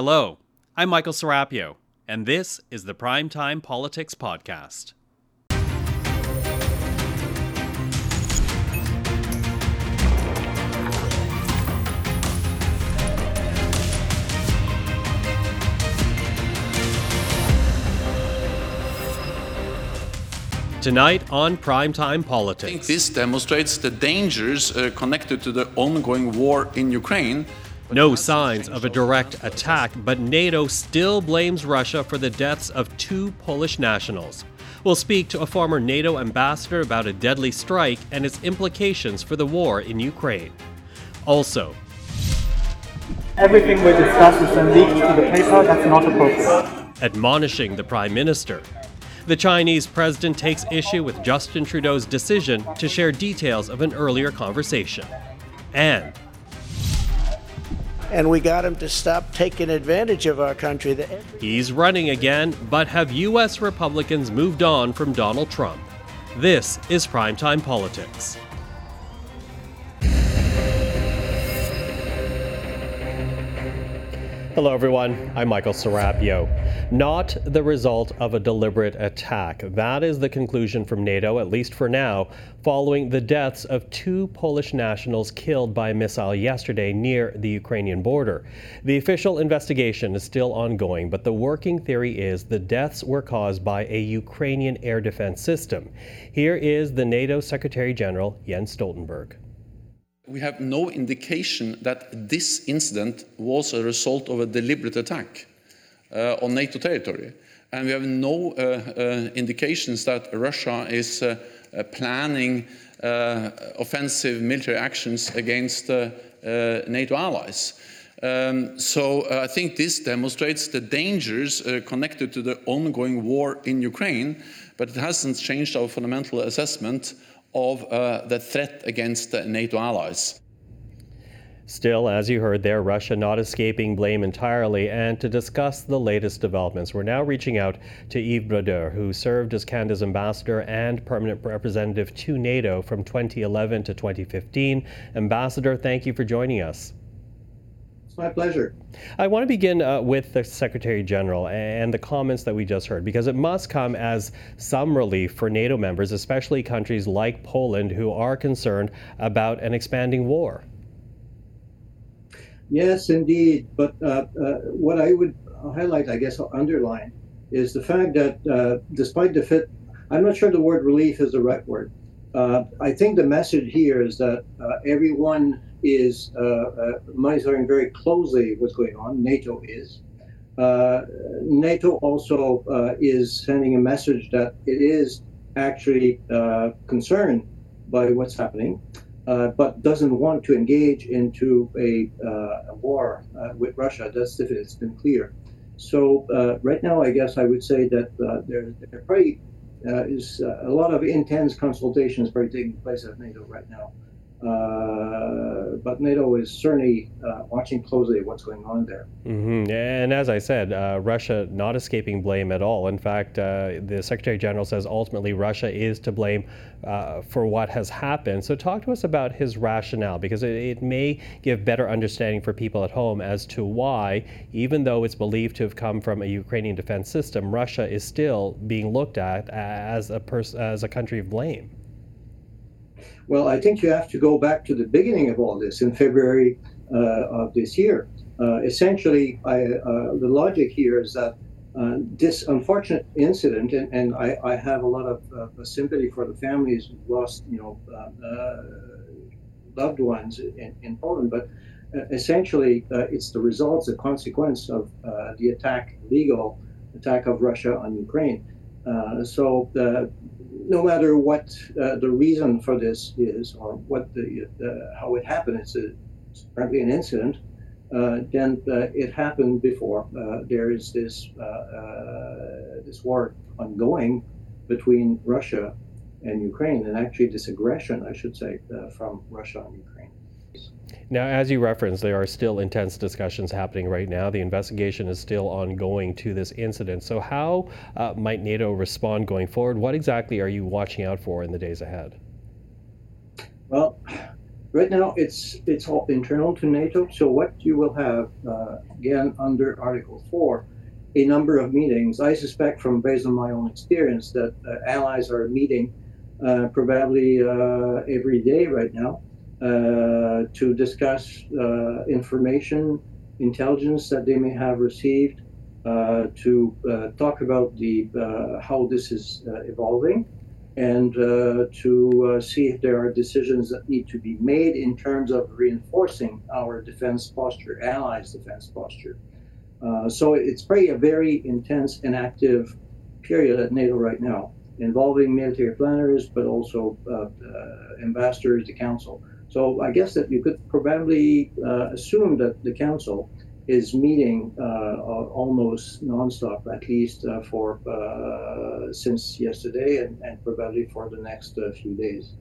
Hello, I'm Michael Serapio, and this is the Primetime Politics Podcast. Tonight on Primetime Politics. I think this demonstrates the dangers uh, connected to the ongoing war in Ukraine. No signs of a direct attack, but NATO still blames Russia for the deaths of two Polish nationals. We'll speak to a former NATO ambassador about a deadly strike and its implications for the war in Ukraine. Also, everything we discuss is then leaked to the paper, that's not appropriate. admonishing the Prime Minister. The Chinese president takes issue with Justin Trudeau's decision to share details of an earlier conversation. And and we got him to stop taking advantage of our country. He's running again, but have U.S. Republicans moved on from Donald Trump? This is Primetime Politics. Hello, everyone. I'm Michael Serapio. Not the result of a deliberate attack. That is the conclusion from NATO, at least for now, following the deaths of two Polish nationals killed by a missile yesterday near the Ukrainian border. The official investigation is still ongoing, but the working theory is the deaths were caused by a Ukrainian air defense system. Here is the NATO Secretary General Jens Stoltenberg. We have no indication that this incident was a result of a deliberate attack uh, on NATO territory. And we have no uh, uh, indications that Russia is uh, uh, planning offensive military actions against NATO allies. Um, so I think this demonstrates the dangers connected to the ongoing war in Ukraine, but it hasn't changed our fundamental assessment of uh, the threat against uh, NATO allies. Still, as you heard there, Russia not escaping blame entirely. And to discuss the latest developments, we're now reaching out to Yves Brodeur, who served as Canada's ambassador and permanent representative to NATO from 2011 to 2015. Ambassador, thank you for joining us. My pleasure. I want to begin uh, with the Secretary General and the comments that we just heard, because it must come as some relief for NATO members, especially countries like Poland, who are concerned about an expanding war. Yes, indeed. But uh, uh, what I would highlight, I guess, or underline, is the fact that uh, despite the fit, I'm not sure the word relief is the right word. Uh, I think the message here is that uh, everyone is uh, uh, monitoring very closely what's going on. NATO is. Uh, NATO also is sending a message that it is actually concerned by what's happening, uh, but doesn't want to engage into a, uh, a war uh, with Russia. That's if it's been clear. So right now, I guess I would say that there, there probably is a lot of intense consultations probably taking place at NATO right now. Uh, but NATO is certainly uh, watching closely what's going on there. hmm And as I said, uh, Russia not escaping blame at all. In fact, uh, the Secretary General says ultimately Russia is to blame uh, for what has happened. So, talk to us about his rationale because it, it may give better understanding for people at home as to why, even though it's believed to have come from a Ukrainian defense system, Russia is still being looked at as a pers- as a country of blame. Well, I think you have to go back to the beginning of all this in February uh, of this year. Uh, essentially, I, uh, the logic here is that uh, this unfortunate incident, and, and I, I have a lot of uh, sympathy for the families who lost, you know, uh, loved ones in, in Poland, but essentially, it's the results, the consequence of the attack, legal attack of Russia on Ukraine. So, uh, no matter what uh, the reason for this is, or what the uh, how it happened, it's, a, it's apparently an incident. Uh, then uh, it happened before. Uh, there is this uh, this war ongoing between Russia and Ukraine, and actually this aggression, I should say, from Russia and Ukraine. Now, as you referenced, there are still intense discussions happening right now. The investigation is still ongoing to this incident. So, how uh, might NATO respond going forward? What exactly are you watching out for in the days ahead? Well, Right now, it's it's all internal to NATO. So what you will have uh, again under Article Four, a number of meetings. I suspect, from based on my own experience, that uh, allies are meeting uh, probably uh, every day right now to discuss uh, information, intelligence that they may have received, to talk about the how this is evolving and uh, to uh, see if there are decisions that need to be made in terms of reinforcing our defense posture, allies' defense posture. Uh, so it's pretty a very intense and active period at NATO right now, involving military planners, but also uh, uh, ambassadors, the council. So I guess that you could probably uh, assume that the council is meeting uh, almost nonstop, at least uh, for uh, since yesterday and, and, probably for the next uh, few days.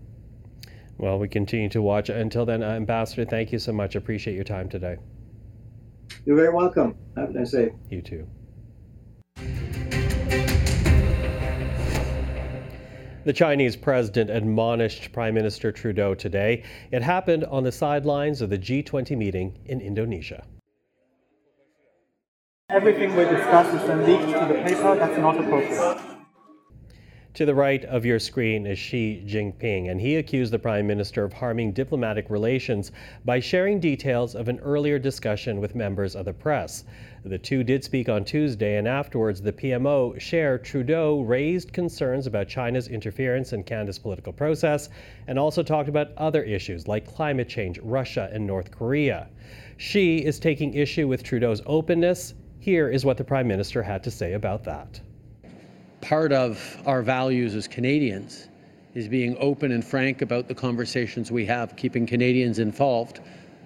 Well, we continue to watch. Until then, uh, Ambassador, thank you so much. Appreciate your time today. You're very welcome. Have a nice day. You too. The Chinese president admonished Prime Minister Trudeau today. It happened on the sidelines of the G20 meeting in Indonesia. Everything we discuss is then leaked to the paper. That's not appropriate. To the right of your screen is Xi Jinping, and he accused the Prime Minister of harming diplomatic relations by sharing details of an earlier discussion with members of the press. The two did speak on Tuesday, and afterwards, the PMO shared Trudeau raised concerns about China's interference in Canada's political process and also talked about other issues like climate change, Russia, and North Korea. Xi is taking issue with Trudeau's openness here is what the Prime Minister had to say about that. Part of our values as Canadians is being open and frank about the conversations we have, keeping Canadians involved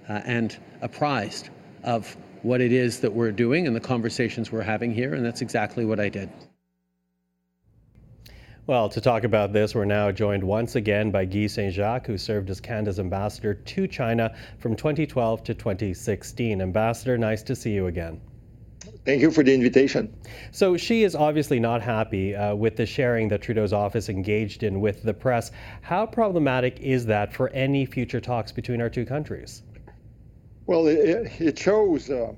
uh, and apprised of what it is that we're doing and the conversations we're having here, and that's exactly what I did. Well, to talk about this, we're now joined once again by Guy Saint Jacques, who served as Canada's ambassador to China from 2012 to 2016. Ambassador, nice to see you again. Thank you for the invitation. So Xi is obviously not happy uh, with the sharing that Trudeau's office engaged in with the press. How problematic is that for any future talks between our two countries? Well, it, it shows uh, uh,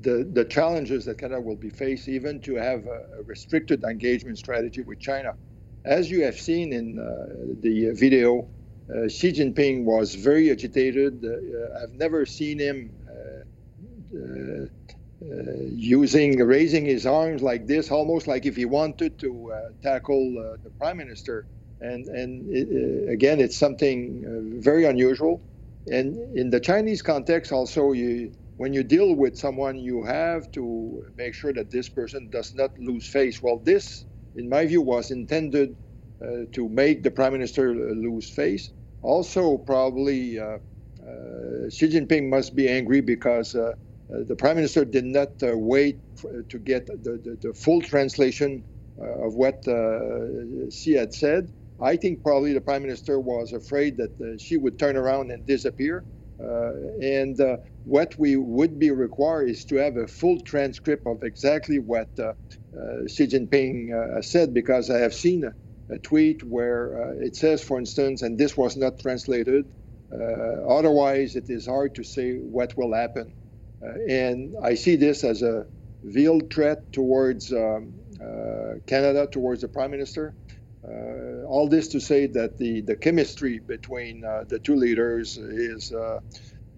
the, the challenges that Canada will be faced, even to have a, restricted engagement strategy with China. As you have seen in uh, the video, uh, Xi Jinping was very agitated. Uh, I've never seen him uh, using raising his arms like this, almost like if he wanted to uh, tackle uh, the prime minister. And and it, again, it's something very unusual. And in the Chinese context, also, you when you deal with someone, you have to make sure that this person does not lose face. Well, this, in my view, was intended uh, to make the prime minister lose face. Also, probably uh, uh, Xi Jinping must be angry because uh, Uh, the prime minister did not uh, wait for, uh, to get the, the, the full translation uh, of what uh, Xi had said. I think probably the prime minister was afraid that Xi would turn around and disappear. and what we would be required is to have a full transcript of exactly what Xi Jinping said, because I have seen a, a tweet where uh, it says, for instance, and this was not translated. Uh, otherwise, it is hard to say what will happen. Uh, and I see this as a veiled threat towards um, uh, Canada, towards the Prime Minister. Uh, all this to say that the, the chemistry between the two leaders is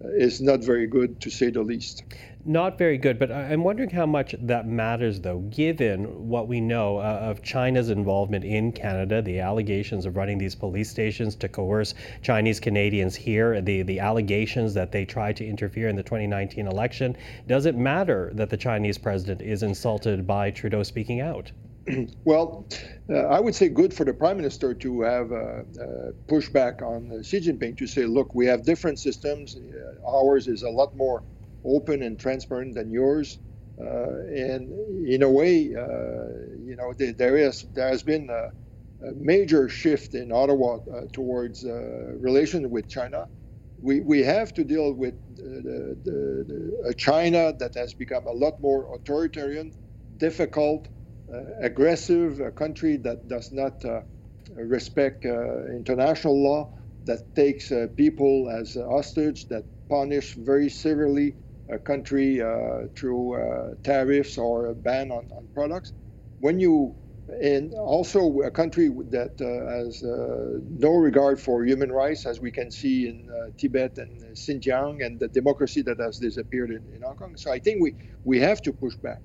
is not very good, to say the least. Not very good, but I'm wondering how much that matters, though, given what we know uh, of China's involvement in Canada, the allegations of running these police stations to coerce Chinese Canadians here, the, the allegations that they tried to interfere in the 2019 election. Does it matter that the Chinese president is insulted by Trudeau speaking out? well, uh, I would say good for the prime minister to have uh, uh, pushback on Xi Jinping to say, look, we have different systems. Uh, ours is a lot more open and transparent than yours. Uh, and in a way, uh, you know, there, there is there has been a, a major shift in Ottawa towards relations with China. We, we have to deal with the, the, the, a China that has become a lot more authoritarian, difficult, uh, aggressive, a country that does not uh, respect uh, international law. that takes uh, people as hostage, that punish very severely a country uh, through uh, tariffs or a ban on, on products. When you and also a country that uh, has uh, no regard for human rights, as we can see in uh, Tibet and Xinjiang, and the democracy that has disappeared in, in Hong Kong. So I think we, we have to push back.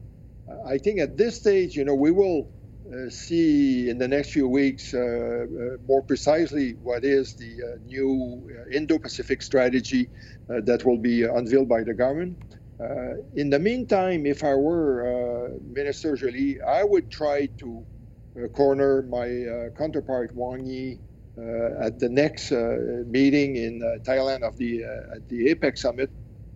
I think at this stage, you know, we will uh, see in the next few weeks uh, uh, more precisely what is the new Indo-Pacific strategy that will be unveiled by the government. in the meantime, if I were Minister Joly, I would try to corner my counterpart Wang Yi uh, at the next uh, meeting in uh, Thailand of the at the APEC summit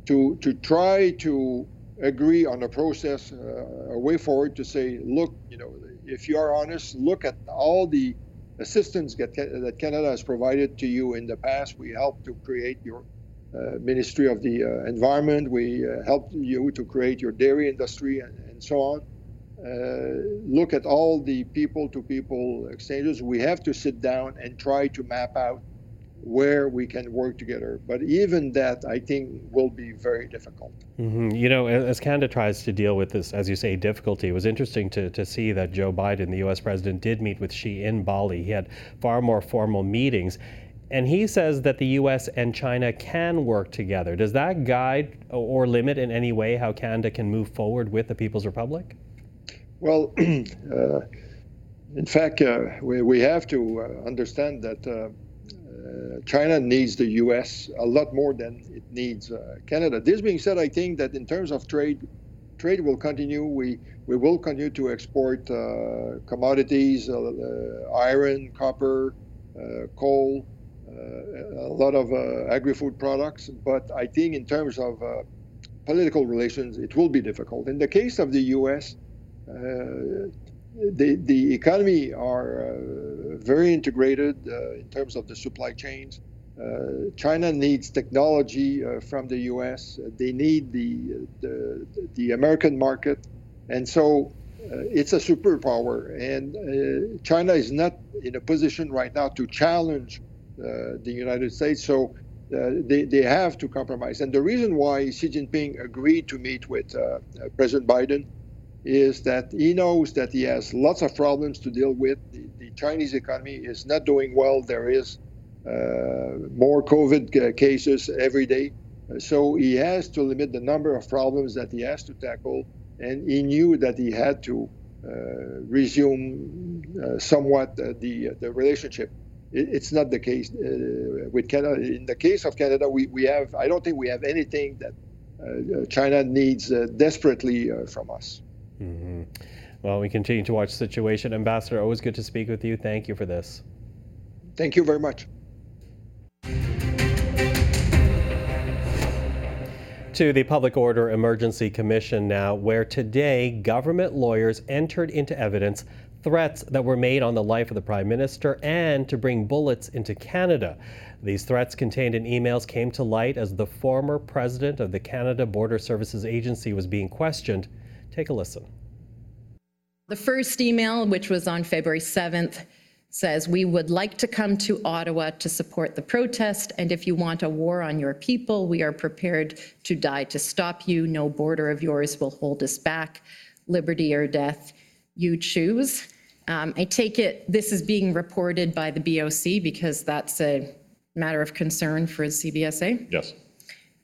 to to try to agree on a process, a way forward to say, look, you know, if you are honest, look at all the assistance that, that Canada has provided to you in the past. We helped to create your uh, Ministry of the uh, Environment. We uh, helped you to create your dairy industry and, and so on. Uh, look at all the people to people exchanges. We have to sit down and try to map out where we can work together. But even that, I think, will be very difficult. Mm-hmm. You know, as Canada tries to deal with this, as you say, difficulty, it was interesting to, to see that Joe Biden, the U.S. president, did meet with Xi in Bali. He had far more formal meetings. And he says that the U.S. and China can work together. Does that guide or limit in any way how Canada can move forward with the People's Republic? Well, uh, in fact, uh, we, we have to uh, understand that uh, uh, China needs the U.S. a lot more than it needs uh, Canada. This being said, I think that in terms of trade, trade will continue. We we will continue to export uh, commodities, iron, copper, coal, a lot of agri-food products. But I think in terms of political relations, it will be difficult. In the case of the U.S., uh, the, the economy are uh, very integrated uh, in terms of the supply chains. Uh, China needs technology uh, from the U.S. They need the, the, the American market, and so uh, it's a superpower. And uh, China is not in a position right now to challenge the United States. So they, they have to compromise. And the reason why Xi Jinping agreed to meet with President Biden is that he knows that he has lots of problems to deal with. The, the Chinese economy is not doing well. There is uh, more COVID cases every day. So he has to limit the number of problems that he has to tackle. And he knew that he had to uh, resume uh, somewhat uh, the, the relationship. It, it's not the case uh, with Canada. In the case of Canada, we, we have, I don't think we have anything that uh, China needs desperately from us. Mm-hmm. Well, we continue to watch the situation. Ambassador, always good to speak with you. Thank you for this. Thank you very much. To the Public Order Emergency Commission now, where today government lawyers entered into evidence threats that were made on the life of the Prime Minister and to bring bullets into Canada. These threats contained in emails came to light as the former president of the Canada Border Services Agency was being questioned Take a listen. The first email, which was on February 7th, says, We would like to come to Ottawa to support the protest, and if you want a war on your people, we are prepared to die to stop you. No border of yours will hold us back. Liberty or death, you choose. Um, I take it this is being reported by the BOC because that's a matter of concern for CBSA? Yes.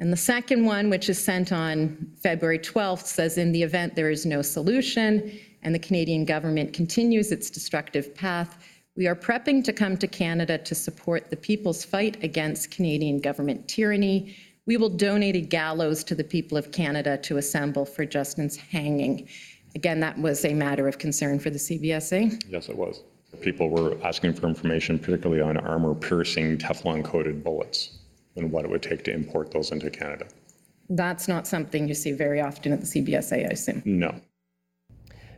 And the second one, which is sent on February 12th, says in the event there is no solution and the Canadian government continues its destructive path, we are prepping to come to Canada to support the people's fight against Canadian government tyranny. We will donate a gallows to the people of Canada to assemble for Justin's hanging. Again, that was a matter of concern for the CBSA. Yes, it was. People were asking for information, particularly on armor piercing Teflon coated bullets and what it would take to import those into Canada. That's not something you see very often at the CBSA, I assume. No.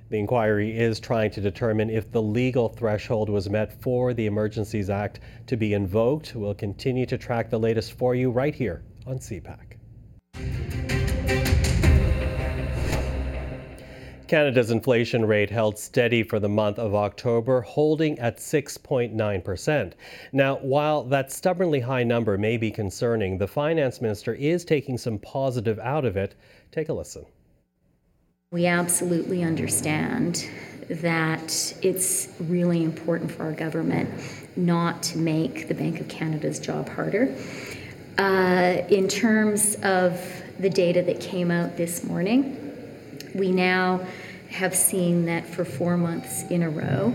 The inquiry is trying to determine if the legal threshold was met for the Emergencies Act to be invoked. We'll continue to track the latest for you right here on CPAC. Canada's inflation rate held steady for the month of October, holding at 6.9%. Now, while that stubbornly high number may be concerning, the finance minister is taking some positive out of it. Take a listen. We absolutely understand that it's really important for our government not to make the Bank of Canada's job harder. Uh, in terms of the data that came out this morning, we now have seen that for four months in a row,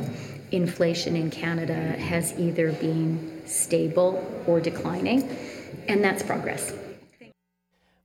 inflation in Canada has either been stable or declining, and that's progress.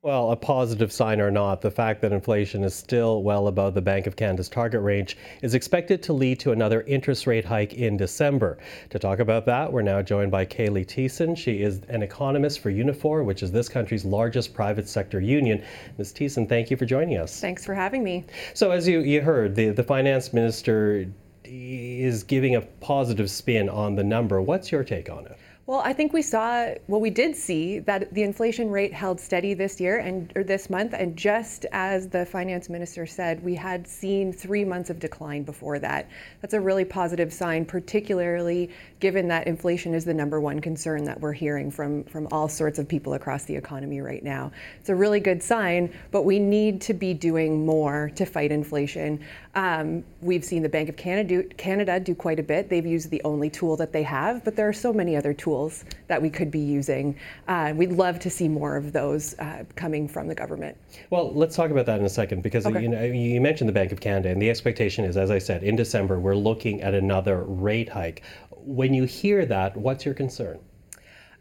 Well, a positive sign or not, the fact that inflation is still well above the Bank of Canada's target range is expected to lead to another interest rate hike in December. To talk about that, we're now joined by Kaylie Tiessen. She is an economist for Unifor, which is this country's largest private sector union. Ms. Teeson, thank you for joining us. Thanks for having me. So, as you, you heard, the, the finance minister is giving a positive spin on the number. What's your take on it? Well, I think we saw, well, we did see that the inflation rate held steady this year and or this month, and just as the finance minister said, we had seen three months of decline before that. That's a really positive sign, particularly given that inflation is the number one concern that we're hearing from from all sorts of people across the economy right now. It's a really good sign, but we need to be doing more to fight inflation. Um, we've seen the Bank of Canada do, Canada do quite a bit. They've used the only tool that they have, but there are so many other tools tools that we could be using. Uh, we'd love to see more of those uh, coming from the government. Well, let's talk about that in a second because okay. you, know, you mentioned the Bank of Canada, and the expectation is, as I said, in December we're looking at another rate hike. When you hear that, what's your concern?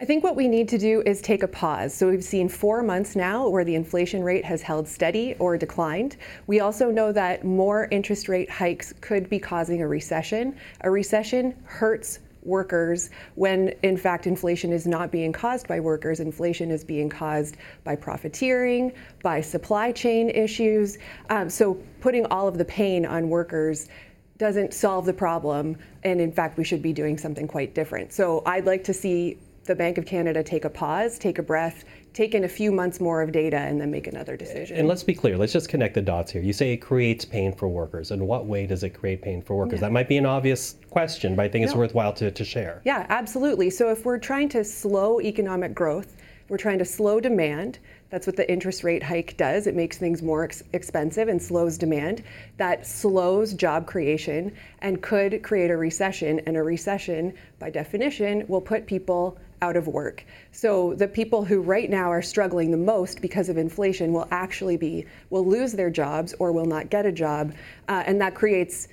I think what we need to do is take a pause. So we've seen four months now where the inflation rate has held steady or declined. We also know that more interest rate hikes could be causing a recession. A recession hurts workers when in fact inflation is not being caused by workers. Inflation is being caused by profiteering, by supply chain issues. Um, so putting all of the pain on workers doesn't solve the problem. And in fact, we should be doing something quite different. So I'd like to see the Bank of Canada take a pause, take a breath, take in a few months more of data, and then make another decision. And let's be clear, let's just connect the dots here. You say it creates pain for workers. In what way does it create pain for workers? Yeah. That might be an obvious question, but I think no. it's worthwhile to, to share. Yeah, absolutely. So if we're trying to slow economic growth, we're trying to slow demand. That's what the interest rate hike does. It makes things more ex- expensive and slows demand. That slows job creation and could create a recession. And a recession, by definition, will put people out of work. So the people who right now are struggling the most because of inflation will actually be will lose their jobs or will not get a job, uh, and that creates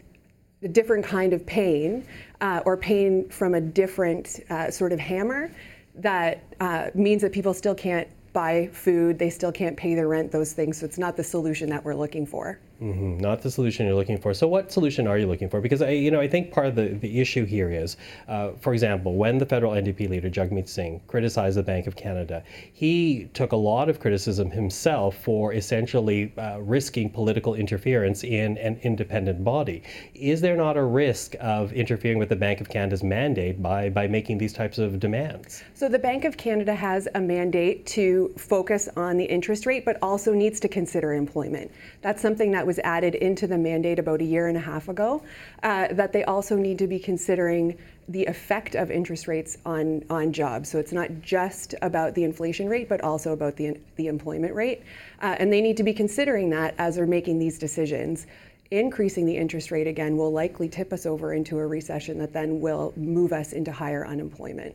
a different kind of pain uh, or pain from a different uh, sort of hammer that uh, means that people still can't buy food, they still can't pay their rent, those things. So it's not the solution that we're looking for. Mm-hmm. Not the solution you're looking for. So, what solution are you looking for? Because I, you know, I think part of the, the issue here is, uh, for example, when the federal NDP leader Jagmeet Singh criticized the Bank of Canada, he took a lot of criticism himself for essentially uh, risking political interference in an independent body. Is there not a risk of interfering with the Bank of Canada's mandate by by making these types of demands? So, the Bank of Canada has a mandate to focus on the interest rate, but also needs to consider employment. That's something that was was added into the mandate about a year and a half ago, uh, that they also need to be considering the effect of interest rates on, on jobs. So it's not just about the inflation rate, but also about the, the employment rate. Uh, and they need to be considering that as they're making these decisions. Increasing the interest rate again will likely tip us over into a recession that then will move us into higher unemployment.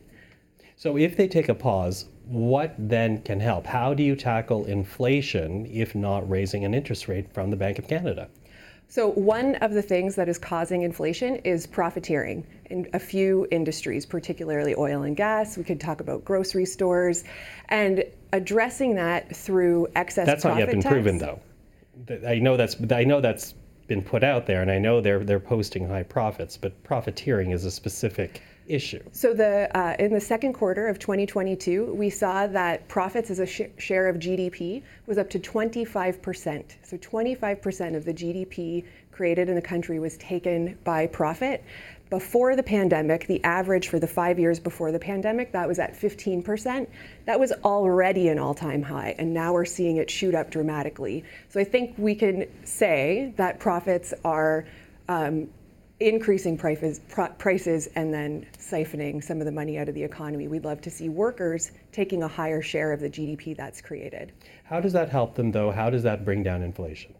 So if they take a pause, what then can help? How do you tackle inflation if not raising an interest rate from the Bank of Canada? So, one of the things that is causing inflation is profiteering in a few industries, particularly oil and gas. We could talk about grocery stores and addressing that through excess That's not yet been tax. proven, though. I know that's I know that's been put out there, and I know they're they're posting high profits, but profiteering is a specific issue? So the uh, in the second quarter of 2022, we saw that profits as a sh- share of GDP was up to 25 percent. So 25 percent of the GDP created in the country was taken by profit. Before the pandemic, the average for the five years before the pandemic, that was at 15%. That was already an all time high, and now we're seeing it shoot up dramatically. So I think we can say that profits are um, increasing prices, pr- prices and then siphoning some of the money out of the economy. We'd love to see workers taking a higher share of the GDP that's created. How does that help them, though? How does that bring down inflation?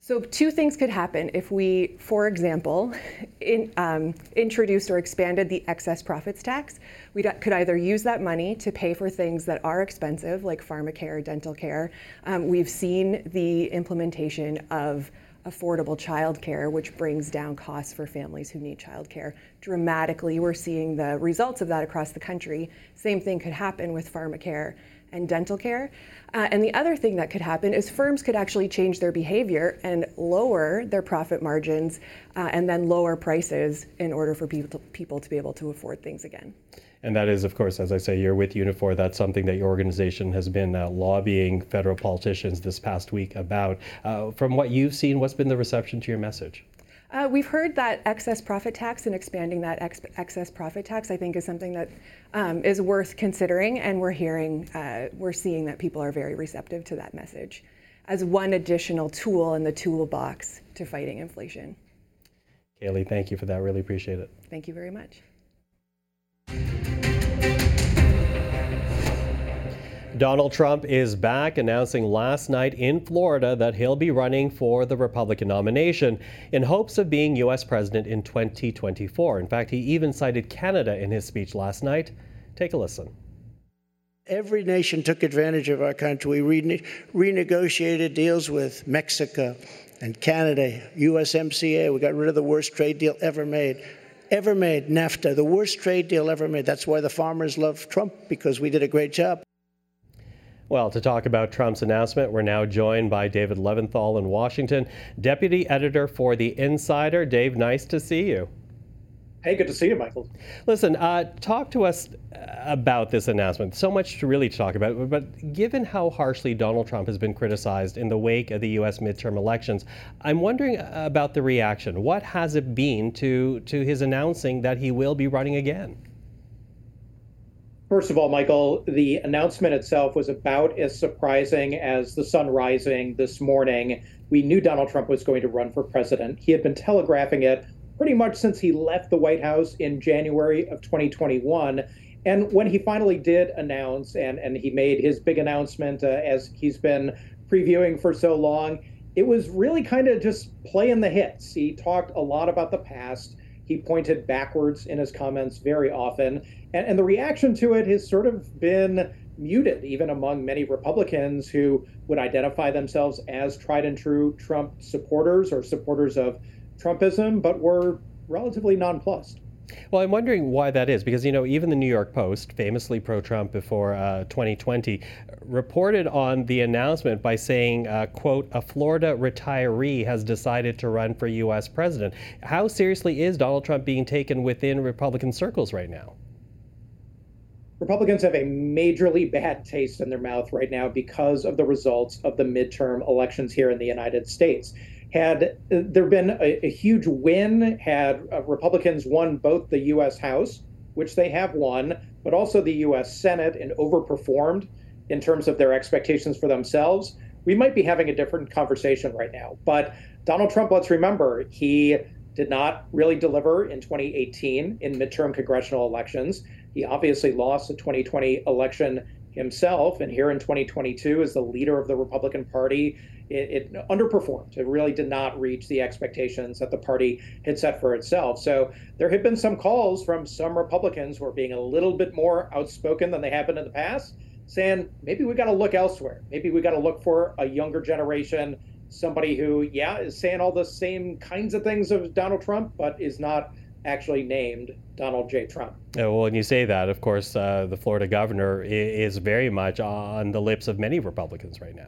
So, two things could happen if we, for example, in, um, introduced or expanded the excess profits tax. We could either use that money to pay for things that are expensive, like pharmacare, dental care. Um, we've seen the implementation of affordable childcare, which brings down costs for families who need childcare dramatically. We're seeing the results of that across the country. Same thing could happen with pharmacare and dental care. Uh, and the other thing that could happen is firms could actually change their behavior and lower their profit margins uh, and then lower prices in order for people to, people to be able to afford things again. And that is, of course, as I say, you're with Unifor. That's something that your organization has been uh, lobbying federal politicians this past week about. Uh, from what you've seen, what's been the reception to your message? Uh, we've heard that excess profit tax and expanding that ex- excess profit tax, I think, is something that um, is worth considering, and we're hearing, uh, we're seeing that people are very receptive to that message as one additional tool in the toolbox to fighting inflation. Kaylie, thank you for that. Really appreciate it. Thank you very much. Donald Trump is back, announcing last night in Florida that he'll be running for the Republican nomination in hopes of being U.S. president in 2024. In fact, he even cited Canada in his speech last night. Take a listen. Every nation took advantage of our country. We rene- renegotiated deals with Mexico and Canada, USMCA. We got rid of the worst trade deal ever made ever made, NAFTA, the worst trade deal ever made. That's why the farmers love Trump, because we did a great job. Well, to talk about Trump's announcement, we're now joined by David Levinthal in Washington, deputy editor for The Insider. Dave, nice to see you. Hey, good to see you, Michael. Listen, uh, talk to us about this announcement. So much to really talk about, but given how harshly Donald Trump has been criticized in the wake of the U.S. midterm elections, I'm wondering about the reaction. What has it been to, to his announcing that he will be running again? First of all, Michael, the announcement itself was about as surprising as the sun rising this morning. We knew Donald Trump was going to run for president. He had been telegraphing it pretty much since he left the White House in January of 2021. And when he finally did announce, and, and he made his big announcement uh, as he's been previewing for so long, it was really kind of just playing the hits. He talked a lot about the past. He pointed backwards in his comments very often. And, and the reaction to it has sort of been muted, even among many Republicans who would identify themselves as tried and true Trump supporters or supporters of Trumpism, but were relatively nonplussed. Well, I'm wondering why that is, because you know, even the New York Post, famously pro-Trump before uh, 2020, reported on the announcement by saying, uh, "quote A Florida retiree has decided to run for U.S. president." How seriously is Donald Trump being taken within Republican circles right now? Republicans have a majorly bad taste in their mouth right now because of the results of the midterm elections here in the United States. Had there been a, a huge win, had uh, Republicans won both the U.S. House, which they have won, but also the U.S. Senate and overperformed in terms of their expectations for themselves, we might be having a different conversation right now. But Donald Trump, let's remember, he did not really deliver in 2018 in midterm congressional elections. He obviously lost the 2020 election himself, and here in 2022, as the leader of the Republican Party, it, it, underperformed. It really did not reach the expectations that the party had set for itself. So there have been some calls from some Republicans who are being a little bit more outspoken than they have been in the past, saying maybe we got to look elsewhere. Maybe we got to look for a younger generation, somebody who, yeah, is saying all the same kinds of things of Donald Trump, but is not actually named Donald J. Trump. well, when you say that, of course, uh, the Florida governor is very much on the lips of many Republicans right now.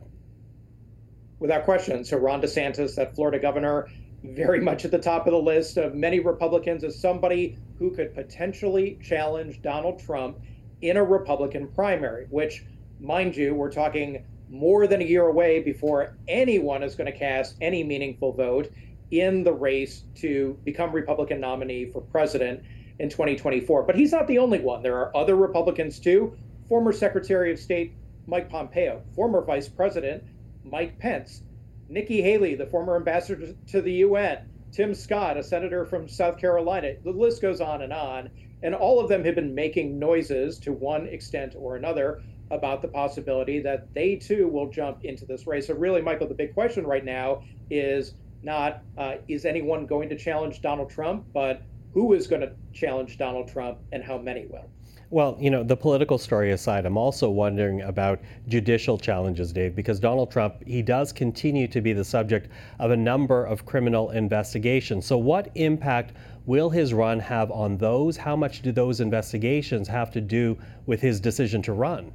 Without question. So Ron DeSantis, that Florida governor, very much at the top of the list of many Republicans as somebody who could potentially challenge Donald Trump in a Republican primary, which, mind you, we're talking more than a year away before anyone is going to cast any meaningful vote in the race to become Republican nominee for president in 2024. But he's not the only one. There are other Republicans too. Former Secretary of State Mike Pompeo, former Vice President Mike Pence, Nikki Haley, the former ambassador to the UN, Tim Scott, a senator from South Carolina. The list goes on and on. And all of them have been making noises to one extent or another about the possibility that they too will jump into this race. So, really, Michael, the big question right now is not uh, is anyone going to challenge Donald Trump, but who is going to challenge Donald Trump and how many will. Well, you know, the political story aside, I'm also wondering about judicial challenges, Dave, because Donald Trump, he does continue to be the subject of a number of criminal investigations. So, what impact will his run have on those? How much do those investigations have to do with his decision to run?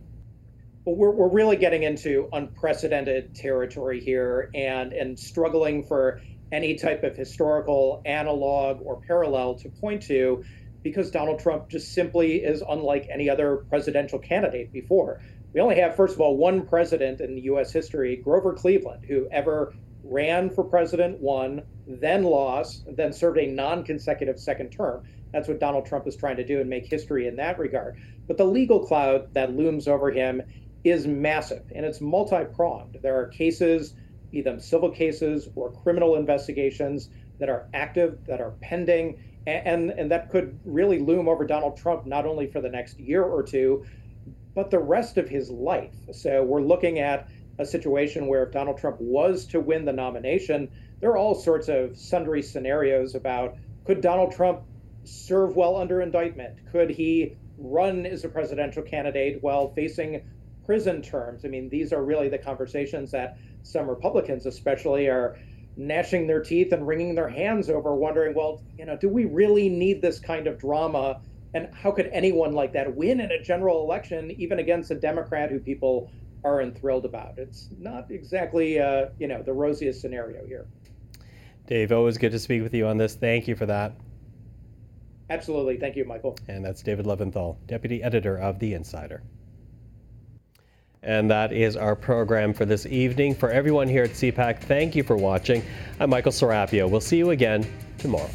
Well, we're, we're really getting into unprecedented territory here and, and struggling for any type of historical analog or parallel to point to because Donald Trump just simply is unlike any other presidential candidate before. We only have, first of all, one president in US history, Grover Cleveland, who ever ran for president, won, then lost, then served a non consecutive second term. That's what Donald Trump is trying to do and make history in that regard. But the legal cloud that looms over him is massive and it's multi pronged. There are cases, be them civil cases or criminal investigations, that are active, that are pending and and that could really loom over Donald Trump not only for the next year or two, but the rest of his life. So we're looking at a situation where if Donald Trump was to win the nomination, there are all sorts of sundry scenarios about could Donald Trump serve well under indictment? Could he run as a presidential candidate while facing prison terms? I mean, these are really the conversations that some Republicans, especially, are gnashing their teeth and wringing their hands over, wondering, well, you know, do we really need this kind of drama? And how could anyone like that win in a general election, even against a Democrat who people aren't thrilled about? It's not exactly, uh, you know, the rosiest scenario here. Dave, always good to speak with you on this. Thank you for that. Absolutely. Thank you, Michael. And that's David Levinthal, Deputy Editor of The Insider. And that is our program for this evening. For everyone here at CPAC, thank you for watching. I'm Michael Serapio. We'll see you again tomorrow.